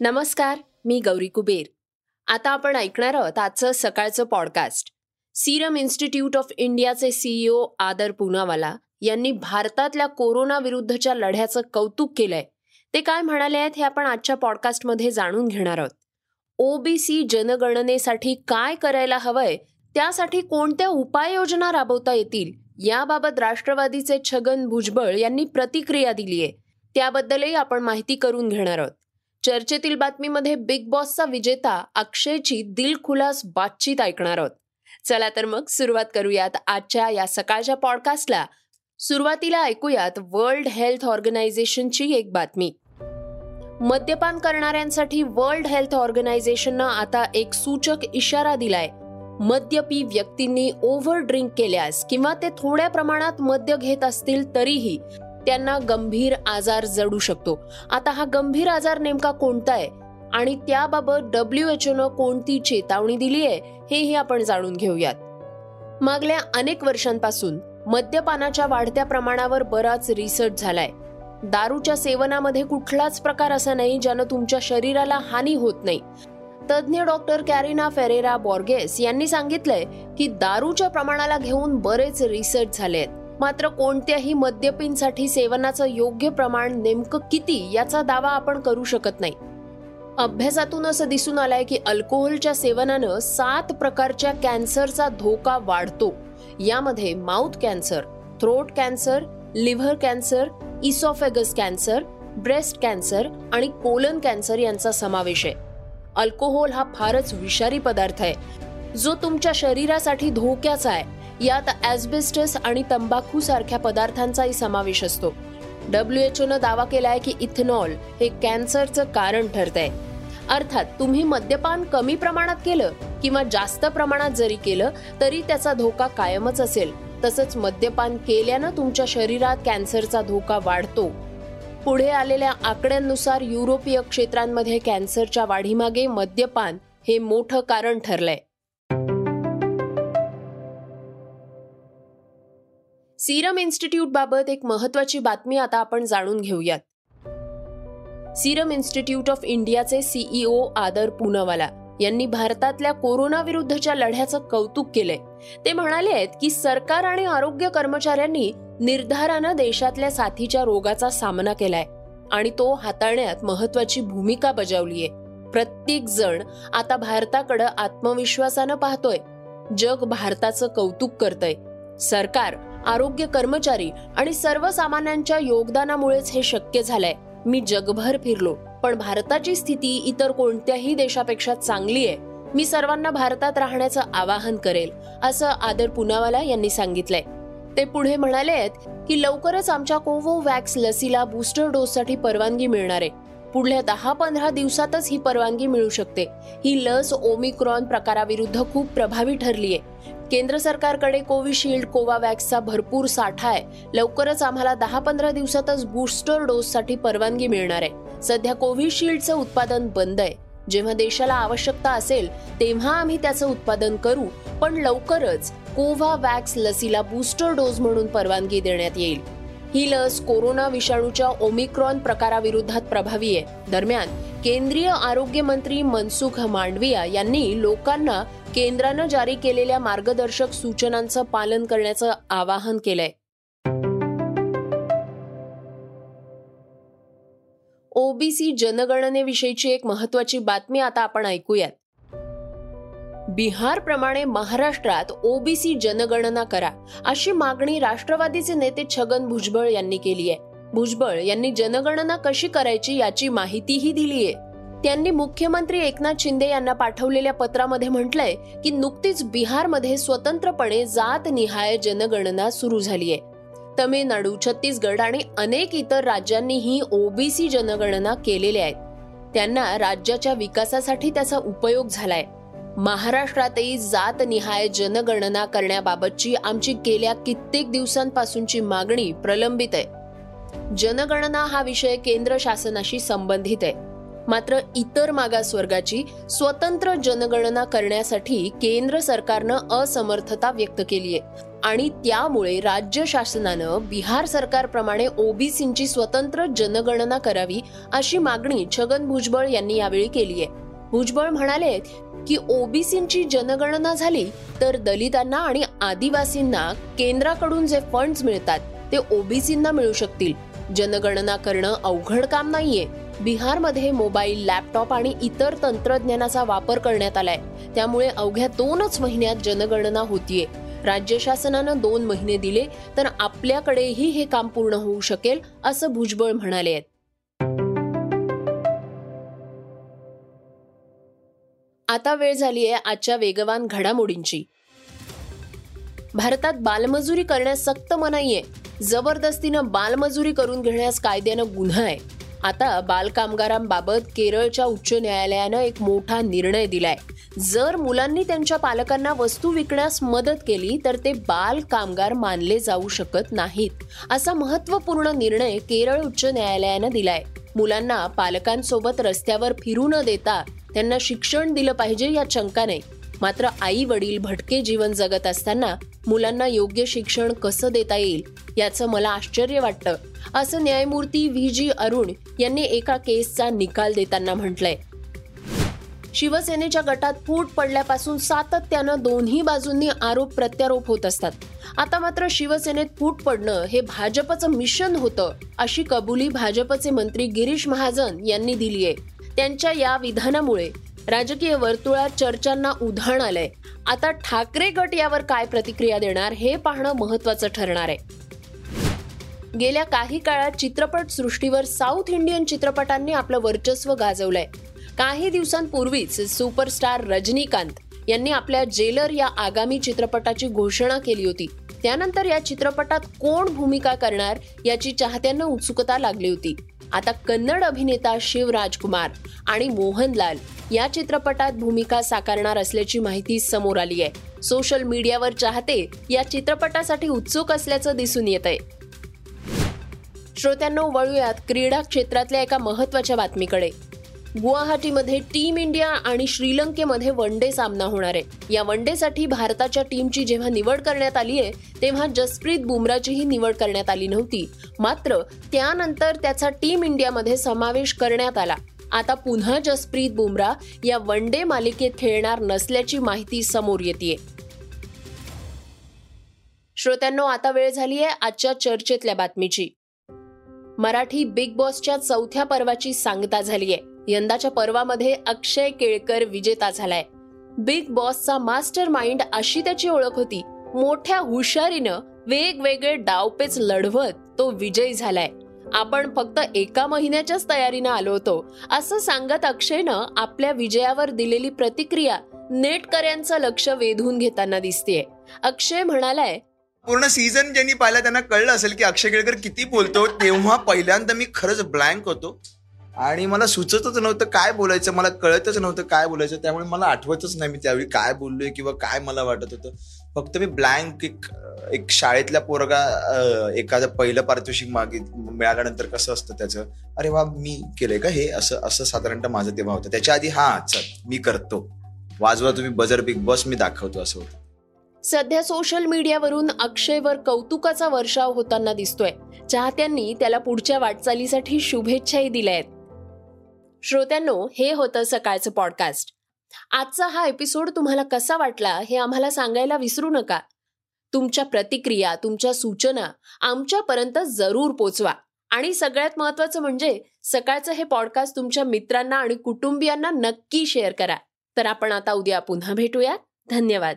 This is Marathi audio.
नमस्कार मी गौरी कुबेर. आता आपण ऐकणार आहोत आजचं सकाळचं पॉडकास्ट सिरम इन्स्टिट्यूट ऑफ इंडियाचे सीईओ आदर पुनावाला यांनी भारतातल्या कोरोना विरुद्धच्या लढ्याचं कौतुक केलंय. ते काय म्हणाले आहेत हे आपण आजच्या पॉडकास्टमध्ये जाणून घेणार आहोत. ओबीसी जनगणनेसाठी काय करायला हवंय? त्यासाठी कोणत्या उपाययोजना राबवता येतील? याबाबत राष्ट्रवादीचे छगन भुजबळ यांनी प्रतिक्रिया दिली आहे त्याबद्दलही आपण माहिती करून घेणार आहोत. चर्चेतील बातमीमध्ये बिग बॉसचा विजेता अक्षयची दिलखुलास बातचीत ऐकणार आहोत. चला तर मग सुरुवात करूयात आजच्या या सकाळच्या पॉडकास्टला. सुरुवातीला ऐकूयात वर्ल्ड हेल्थ ऑर्गनायझेशनची एक बातमी. मद्यपान करणाऱ्यांसाठी वर्ल्ड हेल्थ ऑर्गनायझेशननं आता एक सूचक इशारा दिलाय. मद्यपी व्यक्तींनी ओव्हर ड्रिंक केल्यास किंवा ते थोड्या प्रमाणात मद्य घेत असतील तरीही त्यांना गंभीर आजार जडू शकतो. आता हा गंभीर आजार नेमका कोणता आहे? आणि त्याबाबत डब्ल्यू एच ओनं कोणती चेतावणी दिली आहे हेही आपण जाणून घेऊयात. मागल्या अनेक वर्षांपासून मद्यपानाच्या वाढत्या प्रमाणावर बराच रिसर्च झालाय. दारूच्या सेवनामध्ये कुठलाच प्रकार असा नाही ज्यानं तुमच्या शरीराला हानी होत नाही. तज्ज्ञ डॉक्टर कॅरिना फेरेरा बॉर्गेस यांनी सांगितलंय की दारूच्या प्रमाणाला घेऊन बरेच रिसर्च झाले आहेत मात्र कोणत्याही मद्यपींसाठी सेवनाचं योग्य प्रमाण नेमकं किती याचा दावा आपण करू शकत नाही. अभ्यासातून असं दिसून आलंय की अल्कोहोलच्या सेवनानं सात प्रकारच्या कॅन्सरचा धोका वाढतो. यामध्ये mouth cancer throat cancer liver cancer oesophagus cancer breast cancer आणि कोलन कॅन्सर यांचा समावेश आहे. अल्कोहोल हा फारच विषारी पदार्थ आहे. जो तुमच्या शरीरासाठी धोक्याचा आहे. यात ऍस्बेस्टस आणि तंबाखू सारख्या पदार्थांचाही समावेश असतो. डब्ल्यू एच ओनं दावा केला आहे की इथेनॉल हे कॅन्सरचं कारण ठरतंय. अर्थात तुम्ही मद्यपान कमी प्रमाणात केलं किंवा जास्त प्रमाणात जरी केलं तरी त्याचा धोका कायमच असेल. तसंच मद्यपान केल्यानं तुमच्या शरीरात कॅन्सरचा धोका वाढतो. पुढे आलेल्या आकड्यांनुसार युरोपीय क्षेत्रांमध्ये कॅन्सरच्या वाढीमागे मद्यपान हे मोठं कारण ठरलंय. सिरम इन्स्टिट्यूट बाबत एक महत्वाची बातमी आता आपण जाणून घेऊयात. सिरम इन्स्टिट्यूट ऑफ इंडियाचे सीईओ आदर पुनावाला यांनी भारतातल्या कोरोना विरुद्धच्या लढ्याचं कौतुक केलंय. ते म्हणाले आहेत की सरकार आणि आरोग्य कर्मचाऱ्यांनी निर्धारानं देशातल्या साथीच्या रोगाचा सामना केलाय आणि तो हाताळण्यात महत्वाची भूमिका बजावलीय. प्रत्येक जण आता भारताकडे आत्मविश्वासानं पाहतोय. जग भारताचं कौतुक करतय. सरकार आरोग्य कर्मचारी आणि सर्वसामान्यांच्या योगदानामुळेच हे शक्य झालंय. मी जगभर फिरलो पण भारताची स्थिती इतर कोणत्याही देशापेक्षा चांगली आहे. मी सर्वांना भारतात राहण्याचं आवाहन करेल असं आदर पुनावाला यांनी सांगितलंय. ते पुढे म्हणाले आहेत की लवकरच आमच्या कोवोवॅक्स लसीला बूस्टर डोससाठी परवानगी मिळणार आहे. पुढल्या दहा पंधरा दिवसातच ही परवानगी मिळू शकते. ही लस ओमिक्रॉन प्रकाराविरुद्ध खूप प्रभावी ठरली आहे. केंद्र सरकारकडे कोविशिल्ड कोवावॅक्सचा भरपूर साठा आहे. लवकरच आम्हाला दहा पंधरा दिवसातच बूस्टर डोससाठी परवानगी मिळणार आहे. सध्या कोविशिल्डचं उत्पादन बंद आहे. जेव्हा देशाला आवश्यकता असेल तेव्हा आम्ही त्याचं उत्पादन करू पण लवकरच कोव्हावॅक्स लसीला बूस्टर डोस म्हणून परवानगी देण्यात येईल. ही लस कोरोना विषाणूच्या ओमिक्रॉन प्रकाराविरोधात प्रभावी आहे. दरम्यान केंद्रीय आरोग्य मंत्री मनसुख मांडविया यांनी लोकांना केंद्रानं जारी केलेल्या मार्गदर्शक सूचनांचं पालन करण्याचं आवाहन केलंय. ओबीसी जनगणनेविषयीची एक महत्वाची बातमी आता आपण ऐकूयात. बिहारप्रमाणे महाराष्ट्रात ओबीसी जनगणना करा अशी मागणी राष्ट्रवादीचे नेते छगन भुजबळ यांनी केली आहे भुजबळ यांनी जनगणना कशी करायची याची माहितीही दिली आहे त्यांनी मुख्यमंत्री एकनाथ शिंदे यांना पाठवलेल्या पत्रामध्ये म्हटलंय की नुकतीच बिहारमध्ये स्वतंत्रपणे जात निहाय जनगणना सुरू झाली आहे तमिळनाडू छत्तीसगड आणि अनेक इतर राज्यांनीही ओबीसी जनगणना केलेल्या आहेत. त्यांना राज्याच्या विकासासाठी त्याचा उपयोग झालाय. महाराष्ट्रातही जातनिहाय जनगणना करण्याबाबतची आमची गेल्या कित्येक दिवसांपासूनची मागणी प्रलंबित आहे. जनगणना हा विषय केंद्र शासनाशी संबंधित आहे. मात्र इतर मागासवर्गाची स्वतंत्र जनगणना करण्यासाठी केंद्र सरकारनं असमर्थता व्यक्त केली आहे. आणि त्यामुळे राज्य शासनानं बिहार सरकारप्रमाणे ओबीसींची स्वतंत्र जनगणना करावी अशी मागणी छगन भुजबळ यांनी यावेळी केली आहे. भुजबळ म्हणाले की ओबीसींची जनगणना झाली तर दलितांना आणि आदिवासींना केंद्राकडून जे फंड्स मिळतात ते ओबीसींना मिळू शकतील. जनगणना करणं अवघड काम नाहीये. बिहारमध्ये मोबाईल लॅपटॉप आणि इतर तंत्रज्ञानाचा वापर करण्यात आलाय. त्यामुळे अवघ्या दोनच महिन्यात जनगणना होतीये. राज्य शासनानं दोन महिने दिले तर आपल्याकडेही हे काम पूर्ण होऊ शकेल असं भुजबळ म्हणाले आहेत. आता वेळ झाली आहे आजच्या वेगवान घडामोडींची. भारतात बालमजुरी करण्यास सक्त मनाई आहे. जबरदस्तीनं बालमजुरी करून घेण्यास कायद्यानं गुन्हा आहे. आता बालकामगारांबाबत केरळच्या उच्च न्यायालयानं एक मोठा निर्णय दिलाय. जर मुलांनी त्यांच्या पालकांना वस्तू विकण्यास मदत केली तर ते बाल कामगार मानले जाऊ शकत नाहीत असा महत्त्वपूर्ण निर्णय केरळ उच्च न्यायालयानं दिलाय. मुलांना पालकांसोबत रस्त्यावर फिरू न देता त्यांना शिक्षण दिलं पाहिजे या शंकाने. मात्र आई वडील भटके जीवन जगत असताना मुलांना योग्य शिक्षण कसं देता येईल याचं मला आश्चर्य वाटतं. असं न्यायमूर्ती व्ही. जी. अरुण यांनी एका केसचा निकाल देताना म्हटलंय. शिवसेनेच्या गटात फूट पडल्यापासून सातत्यानं दोन्ही बाजूंनी आरोप प्रत्यारोप होत असतात. आता मात्र शिवसेनेत फूट पडणं हे भाजपचं मिशन होतं अशी कबुली भाजपचे मंत्री गिरीश महाजन यांनी दिली आहे. त्यांच्या या विधानामुळे राजकीय वर्तुळात चर्चांना उधाण आलंय. आता ठाकरे गट यावर काय प्रतिक्रिया देणार हे पाहणं महत्वाचं ठरणार आहे. गेल्या काही काळात चित्रपट सृष्टीवर साऊथ इंडियन चित्रपटांनी आपलं वर्चस्व गाजवलंय. काही दिवसांपूर्वीच सुपरस्टार रजनीकांत यांनी आपल्या जेलर या आगामी चित्रपटाची घोषणा केली होती. त्यानंतर या चित्रपटात कोण भूमिका करणार याची चाहत्यांना उत्सुकता लागली होती. आता कन्नड अभिनेता शिव राजकुमार आणि मोहनलाल या चित्रपटात भूमिका साकारणार असल्याची माहिती समोर आली आहे. सोशल मीडियावर चाहते या चित्रपटासाठी उत्सुक असल्याचं दिसून येत आहे. श्रोत्यांना वळूयात क्रीडा क्षेत्रातल्या एका महत्त्वाच्या बातमीकडे. गुवाहाटीमध्ये टीम इंडिया आणि श्रीलंकेमध्ये वन डे सामना होणार आहे. या वनसाठी भारताच्या टीमची जेव्हा निवड करण्यात आली आहे तेव्हा जसप्रीत बुमराचीही निवड करण्यात आली नव्हती. मात्र त्यानंतर त्याचा टीम इंडियामध्ये समावेश करण्यात आला. आता पुन्हा जसप्रीत बुमरा या वन डे मालिकेत खेळणार नसल्याची माहिती समोर येते श्रोत्यांनो आता वेळ झाली आहे आजच्या चर्चेतल्या बातमीची. मराठी बिग बॉसच्या चौथ्या पर्वाची सांगता झाली आहे यंदाच्या पर्वामध्ये अक्षय केळकर विजेता झालाय. बिग बॉसचा मास्टर माइंड अशी त्याची ओळख होती. मोठ्या हुशारीनं वेगवेगळे डावपेच लढवत तो विजयी झालाय. आपण फक्त एका महिन्याच्याच तयारीनं आलो होतो. असं सांगत अक्षयनं आपल्या विजयावर दिलेली प्रतिक्रिया नेटकऱ्यांचं लक्ष वेधून घेताना दिसतेय. अक्षय म्हणालाय पूर्ण सीझन ज्यांनी पाहिला त्यांना कळलं असेल की अक्षय केळकर किती बोलतो. तेव्हा पहिल्यांदा मी खरंच ब्लँक होतो. आणि मला सुचतच नव्हतं काय बोलायचं मला कळतच नव्हतं काय बोलायचं. त्यामुळे मला आठवतच नाही मी त्यावेळी काय बोललोय किंवा काय मला वाटत होतं. फक्त मी ब्लँक एक एक शाळेतल्या पोरगा एखादं पहिलं पारितोषिक मागे मिळाल्यानंतर कसं असतं त्याचं? अरे वा मी केलंय का हे? असं असं साधारणतः माझं तेव्हा होतं. त्याच्या आधी हा चल मी करतो. वाजवा तुम्ही बजर बिग बॉस मी दाखवतो असं होतं. सध्या सोशल मीडियावरून अक्षयवर कौतुकाचा वर्षाव होताना दिसतोय. चाहत्यांनी त्याला पुढच्या वाटचालीसाठी शुभेच्छाही दिल्या आहेत. श्रोत्यांनो हे होतं सकाळचं पॉडकास्ट आजचा हा एपिसोड तुम्हाला कसा वाटला हे आम्हाला सांगायला विसरू नका. तुमच्या प्रतिक्रिया तुमच्या सूचना आमच्यापर्यंत जरूर पोचवा. आणि सगळ्यात महत्वाचं म्हणजे सकाळचं हे पॉडकास्ट तुमच्या मित्रांना आणि कुटुंबियांना नक्की शेअर करा. तर आपण आता उद्या पुन्हा भेटूया धन्यवाद.